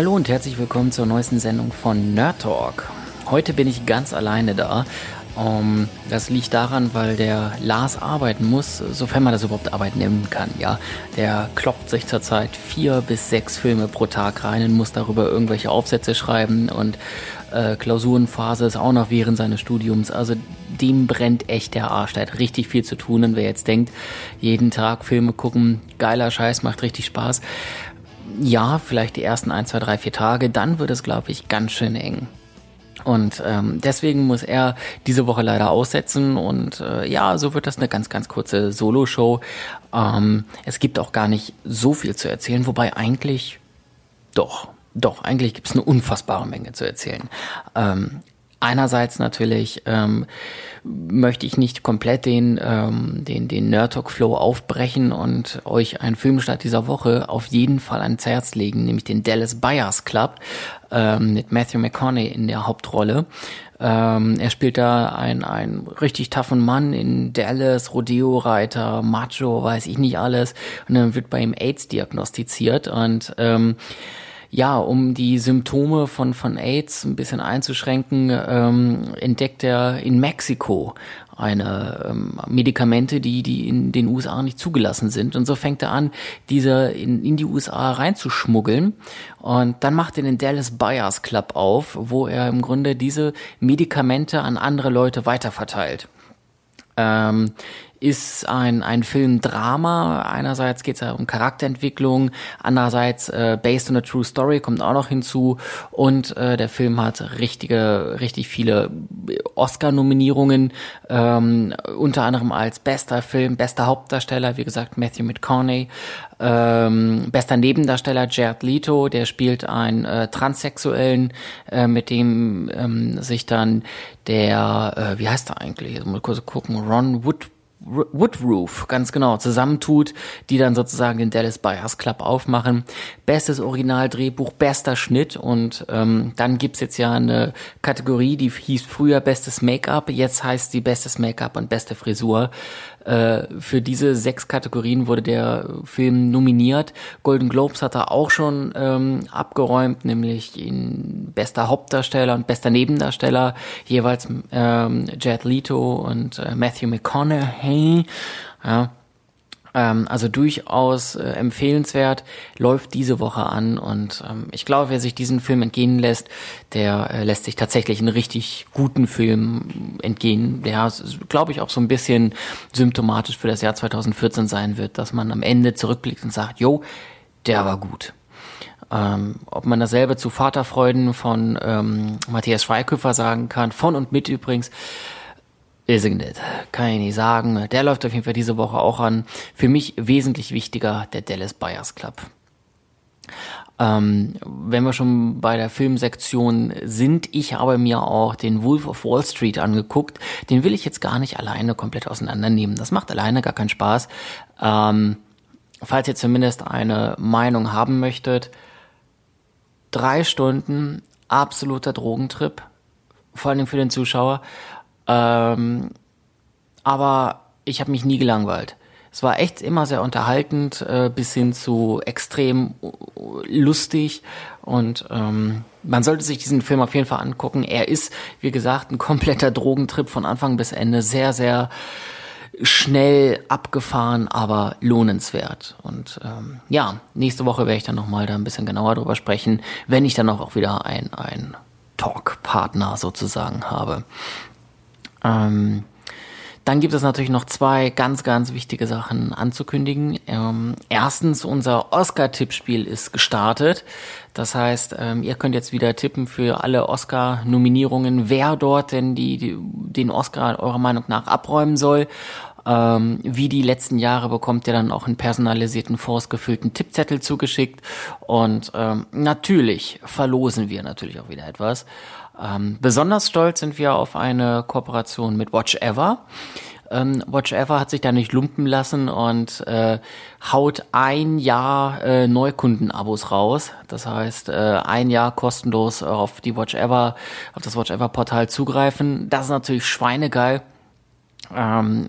Hallo und herzlich willkommen zur neuesten Sendung von Nerd Talk. Heute bin ich ganz alleine da. Um, das liegt daran, weil der Lars arbeiten muss, sofern man das überhaupt Arbeit nennen kann. Ja, der kloppt sich zurzeit vier bis sechs Filme pro Tag rein und muss darüber irgendwelche Aufsätze schreiben und äh, Klausurenphase ist auch noch während seines Studiums. Also dem brennt echt der Arsch. Der hat richtig viel zu tun und wer jetzt denkt, jeden Tag Filme gucken, geiler Scheiß, macht richtig Spaß ja, vielleicht die ersten ein, zwei, drei, vier Tage, dann wird es, glaube ich, ganz schön eng. Und ähm, deswegen muss er diese Woche leider aussetzen und äh, ja, so wird das eine ganz, ganz kurze Solo-Show. Ähm, es gibt auch gar nicht so viel zu erzählen, wobei eigentlich doch, doch, eigentlich gibt es eine unfassbare Menge zu erzählen. Ähm, Einerseits natürlich ähm, möchte ich nicht komplett den, ähm, den, den Nerd Talk Flow aufbrechen und euch einen Filmstart dieser Woche auf jeden Fall ans Herz legen, nämlich den Dallas Buyers Club ähm, mit Matthew McConaughey in der Hauptrolle. Ähm, er spielt da einen, einen richtig toughen Mann in Dallas, Rodeo-Reiter, Macho, weiß ich nicht alles. Und dann wird bei ihm AIDS diagnostiziert und ähm, ja, um die Symptome von, von AIDS ein bisschen einzuschränken, ähm, entdeckt er in Mexiko eine ähm, Medikamente, die, die in den USA nicht zugelassen sind. Und so fängt er an, diese in, in die USA reinzuschmuggeln. Und dann macht er den Dallas Buyers Club auf, wo er im Grunde diese Medikamente an andere Leute weiterverteilt. Ähm, ist ein, ein Film-Drama. Einerseits geht es ja um Charakterentwicklung, andererseits äh, based on a true story kommt auch noch hinzu und äh, der Film hat richtige, richtig viele Oscar-Nominierungen, ähm, unter anderem als bester Film, bester Hauptdarsteller, wie gesagt Matthew McConaughey, ähm, bester Nebendarsteller Jared Leto, der spielt einen äh, Transsexuellen, äh, mit dem ähm, sich dann der, äh, wie heißt er eigentlich? Mal kurz gucken, Ron Wood Woodroof, ganz genau, zusammentut, die dann sozusagen den Dallas Buyers Club aufmachen. Bestes Originaldrehbuch, bester Schnitt und ähm, dann gibt's jetzt ja eine Kategorie, die hieß früher Bestes Make-up, jetzt heißt sie Bestes Make-up und beste Frisur. Äh, für diese sechs Kategorien wurde der Film nominiert. Golden Globes hat er auch schon ähm, abgeräumt, nämlich in bester Hauptdarsteller und bester Nebendarsteller, jeweils ähm, Jared Leto und äh, Matthew McConaughey. Ja, ähm, also durchaus äh, empfehlenswert, läuft diese Woche an und ähm, ich glaube, wer sich diesen Film entgehen lässt, der äh, lässt sich tatsächlich einen richtig guten Film entgehen, der, glaube ich, auch so ein bisschen symptomatisch für das Jahr 2014 sein wird, dass man am Ende zurückblickt und sagt, jo, der war gut. Ähm, ob man dasselbe zu Vaterfreuden von ähm, Matthias Schweighöfer sagen kann, von und mit übrigens, Weiß ich nicht. Kann ich nicht sagen. Der läuft auf jeden Fall diese Woche auch an. Für mich wesentlich wichtiger der Dallas Buyers Club. Ähm, wenn wir schon bei der Filmsektion sind, ich habe mir auch den Wolf of Wall Street angeguckt. Den will ich jetzt gar nicht alleine komplett auseinandernehmen. Das macht alleine gar keinen Spaß. Ähm, falls ihr zumindest eine Meinung haben möchtet, drei Stunden absoluter Drogentrip, vor allem für den Zuschauer. Ähm, aber ich habe mich nie gelangweilt. Es war echt immer sehr unterhaltend, äh, bis hin zu extrem lustig. Und ähm, man sollte sich diesen Film auf jeden Fall angucken. Er ist, wie gesagt, ein kompletter Drogentrip von Anfang bis Ende. Sehr, sehr schnell abgefahren, aber lohnenswert. Und ähm, ja, nächste Woche werde ich dann nochmal da ein bisschen genauer drüber sprechen, wenn ich dann auch wieder ein, ein Talk-Partner sozusagen habe. Ähm, dann gibt es natürlich noch zwei ganz, ganz wichtige Sachen anzukündigen. Ähm, erstens, unser Oscar-Tippspiel ist gestartet. Das heißt, ähm, ihr könnt jetzt wieder tippen für alle Oscar-Nominierungen, wer dort denn die, die, den Oscar eurer Meinung nach abräumen soll. Ähm, wie die letzten Jahre bekommt ihr dann auch einen personalisierten, vorausgefüllten Tippzettel zugeschickt. Und ähm, natürlich verlosen wir natürlich auch wieder etwas. Ähm, besonders stolz sind wir auf eine Kooperation mit Watch Ever. Ähm, Watch Ever hat sich da nicht lumpen lassen und äh, haut ein Jahr äh, Neukundenabos raus. Das heißt, äh, ein Jahr kostenlos auf die Watch Ever, auf das Watch Ever Portal zugreifen. Das ist natürlich schweinegeil. Ähm,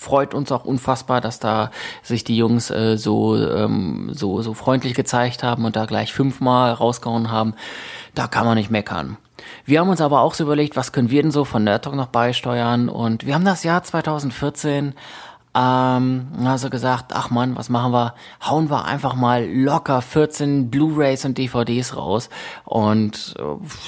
freut uns auch unfassbar, dass da sich die Jungs äh, so, ähm, so, so freundlich gezeigt haben und da gleich fünfmal rausgehauen haben. Da kann man nicht meckern. Wir haben uns aber auch so überlegt, was können wir denn so von Nerd Talk noch beisteuern und wir haben das Jahr 2014 ähm, also gesagt, ach man, was machen wir? Hauen wir einfach mal locker 14 Blu-rays und DVDs raus. Und äh,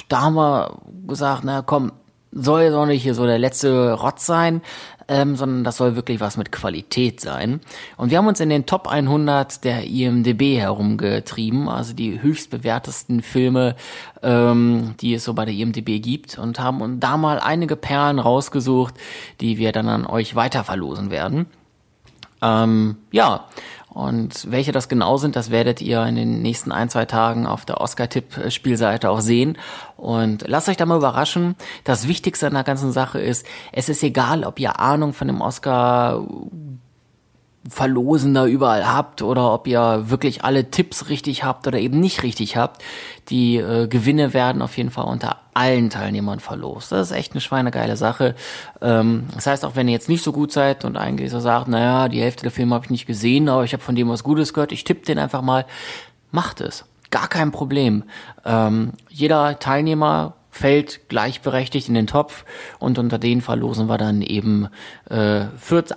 da haben wir gesagt, na komm, soll jetzt auch nicht hier so der letzte Rotz sein, ähm, sondern das soll wirklich was mit Qualität sein. Und wir haben uns in den Top 100 der IMDB herumgetrieben, also die höchst bewertesten Filme, ähm, die es so bei der IMDB gibt und haben da mal einige Perlen rausgesucht, die wir dann an euch weiter verlosen werden. Ähm, ja, und welche das genau sind, das werdet ihr in den nächsten ein, zwei Tagen auf der Oscar-Tipp-Spielseite auch sehen. Und lasst euch da mal überraschen. Das Wichtigste an der ganzen Sache ist, es ist egal, ob ihr Ahnung von dem Oscar Verlosender überall habt oder ob ihr wirklich alle Tipps richtig habt oder eben nicht richtig habt. Die äh, Gewinne werden auf jeden Fall unter allen Teilnehmern verlost. Das ist echt eine schweinegeile Sache. Ähm, das heißt, auch wenn ihr jetzt nicht so gut seid und eigentlich so sagt, naja, die Hälfte der Filme habe ich nicht gesehen, aber ich habe von dem was Gutes gehört, ich tippe den einfach mal, macht es. Gar kein Problem. Ähm, jeder Teilnehmer fällt gleichberechtigt in den Topf und unter denen verlosen wir dann eben äh,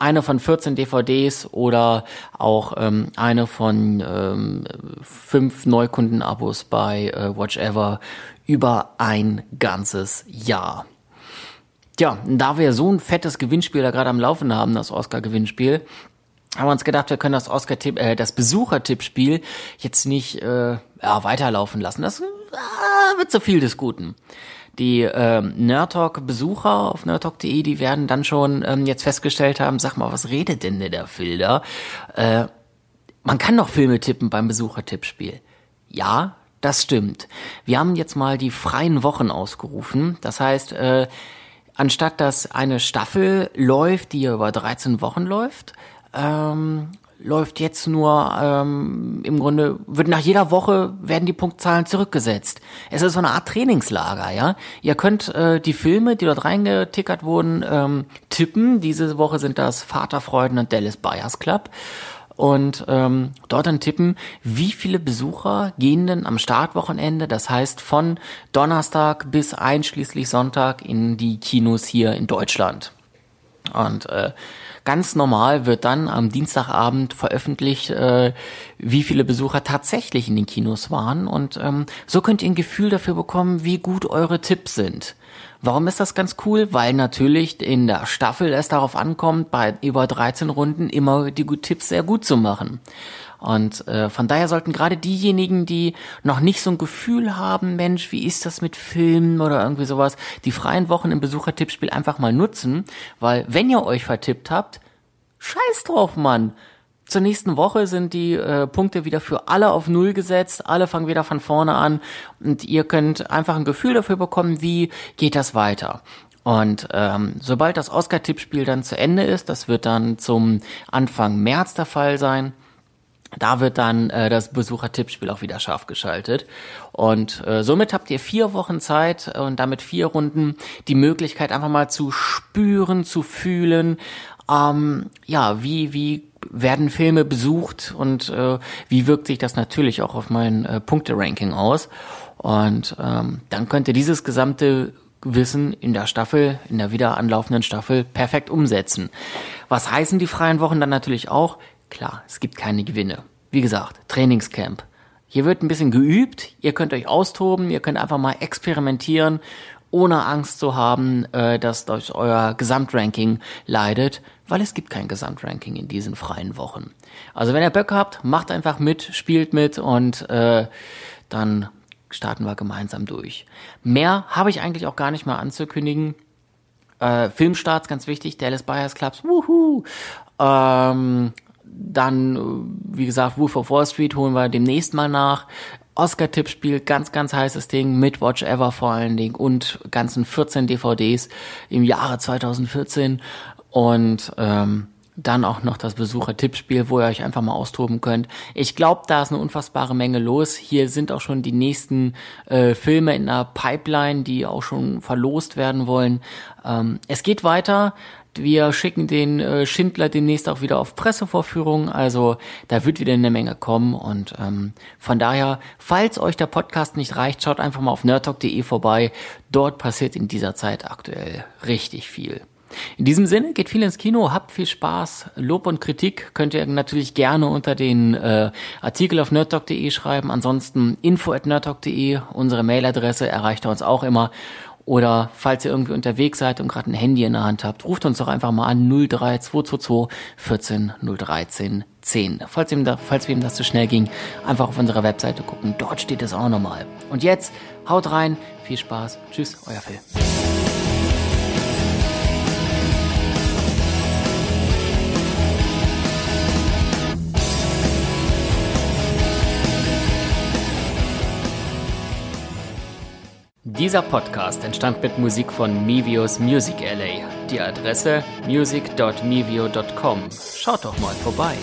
eine von 14 DVDs oder auch ähm, eine von ähm, fünf Neukundenabos bei äh, Watch Ever über ein ganzes Jahr. Tja, da wir so ein fettes Gewinnspiel da gerade am Laufen haben, das Oscar-Gewinnspiel, haben wir uns gedacht, wir können das Oscar-Tipp, äh, das Besuchertippspiel jetzt nicht äh, ja, weiterlaufen lassen. Das ah, wird zu viel des Guten. Die ähm, Nerdtalk-Besucher auf nerdtalk.de, die werden dann schon ähm, jetzt festgestellt haben, sag mal, was redet denn der Filder? Äh, man kann doch Filme tippen beim Besuchertippspiel. Ja, das stimmt. Wir haben jetzt mal die freien Wochen ausgerufen. Das heißt, äh, anstatt dass eine Staffel läuft, die ja über 13 Wochen läuft, ähm, läuft jetzt nur ähm, im Grunde wird nach jeder Woche werden die Punktzahlen zurückgesetzt. Es ist so eine Art Trainingslager, ja. Ihr könnt äh, die Filme, die dort reingetickert wurden, ähm, tippen. Diese Woche sind das Vaterfreuden und Dallas Buyers Club und ähm, dort dann tippen, wie viele Besucher gehen denn am Startwochenende, das heißt von Donnerstag bis einschließlich Sonntag in die Kinos hier in Deutschland. Und äh, Ganz normal wird dann am Dienstagabend veröffentlicht, äh, wie viele Besucher tatsächlich in den Kinos waren. Und ähm, so könnt ihr ein Gefühl dafür bekommen, wie gut eure Tipps sind. Warum ist das ganz cool? Weil natürlich in der Staffel es darauf ankommt, bei über 13 Runden immer die Tipps sehr gut zu machen. Und äh, von daher sollten gerade diejenigen, die noch nicht so ein Gefühl haben, Mensch, wie ist das mit Filmen oder irgendwie sowas, die freien Wochen im Besuchertippspiel einfach mal nutzen, weil wenn ihr euch vertippt habt, scheiß drauf, Mann. Zur nächsten Woche sind die äh, Punkte wieder für alle auf Null gesetzt. Alle fangen wieder von vorne an und ihr könnt einfach ein Gefühl dafür bekommen, wie geht das weiter. Und ähm, sobald das Oscar-Tippspiel dann zu Ende ist, das wird dann zum Anfang März der Fall sein, da wird dann äh, das Besucher-Tippspiel auch wieder scharf geschaltet. Und äh, somit habt ihr vier Wochen Zeit und damit vier Runden die Möglichkeit, einfach mal zu spüren, zu fühlen, ähm, ja, wie, wie werden Filme besucht und äh, wie wirkt sich das natürlich auch auf mein äh, Punkte-Ranking aus. Und ähm, dann könnt ihr dieses gesamte Wissen in der Staffel, in der wieder anlaufenden Staffel perfekt umsetzen. Was heißen die freien Wochen dann natürlich auch? Klar, es gibt keine Gewinne. Wie gesagt, Trainingscamp. Hier wird ein bisschen geübt, ihr könnt euch austoben, ihr könnt einfach mal experimentieren, ohne Angst zu haben, äh, dass durch euer Gesamtranking leidet, weil es gibt kein Gesamtranking in diesen freien Wochen. Also wenn ihr Böcke habt, macht einfach mit, spielt mit und äh, dann starten wir gemeinsam durch. Mehr habe ich eigentlich auch gar nicht mehr anzukündigen. Äh, Filmstarts, ganz wichtig, Dallas Buyers Clubs, wuhu. Ähm, dann, wie gesagt, Wolf of Wall Street holen wir demnächst mal nach. Oscar-Tippspiel, ganz, ganz heißes Ding, mit Watch Ever vor allen Dingen und ganzen 14 DVDs im Jahre 2014. und ähm, dann auch noch das Besucher-Tippspiel, wo ihr euch einfach mal austoben könnt. Ich glaube, da ist eine unfassbare Menge los. Hier sind auch schon die nächsten äh, Filme in der Pipeline, die auch schon verlost werden wollen. Ähm, es geht weiter. Wir schicken den äh, Schindler demnächst auch wieder auf Pressevorführungen. Also da wird wieder eine Menge kommen. Und ähm, von daher, falls euch der Podcast nicht reicht, schaut einfach mal auf nerdtalk.de vorbei. Dort passiert in dieser Zeit aktuell richtig viel. In diesem Sinne, geht viel ins Kino, habt viel Spaß. Lob und Kritik könnt ihr natürlich gerne unter den äh, Artikel auf nerdtalk.de schreiben. Ansonsten info at nerdtalk.de, unsere Mailadresse erreicht uns auch immer. Oder falls ihr irgendwie unterwegs seid und gerade ein Handy in der Hand habt, ruft uns doch einfach mal an 03222 14 013 10. Falls wem, da, falls wem das zu schnell ging, einfach auf unserer Webseite gucken. Dort steht es auch nochmal. Und jetzt haut rein, viel Spaß. Tschüss, euer Phil. Dieser Podcast entstand mit Musik von Mevios Music LA. Die Adresse music.mevio.com. Schaut doch mal vorbei.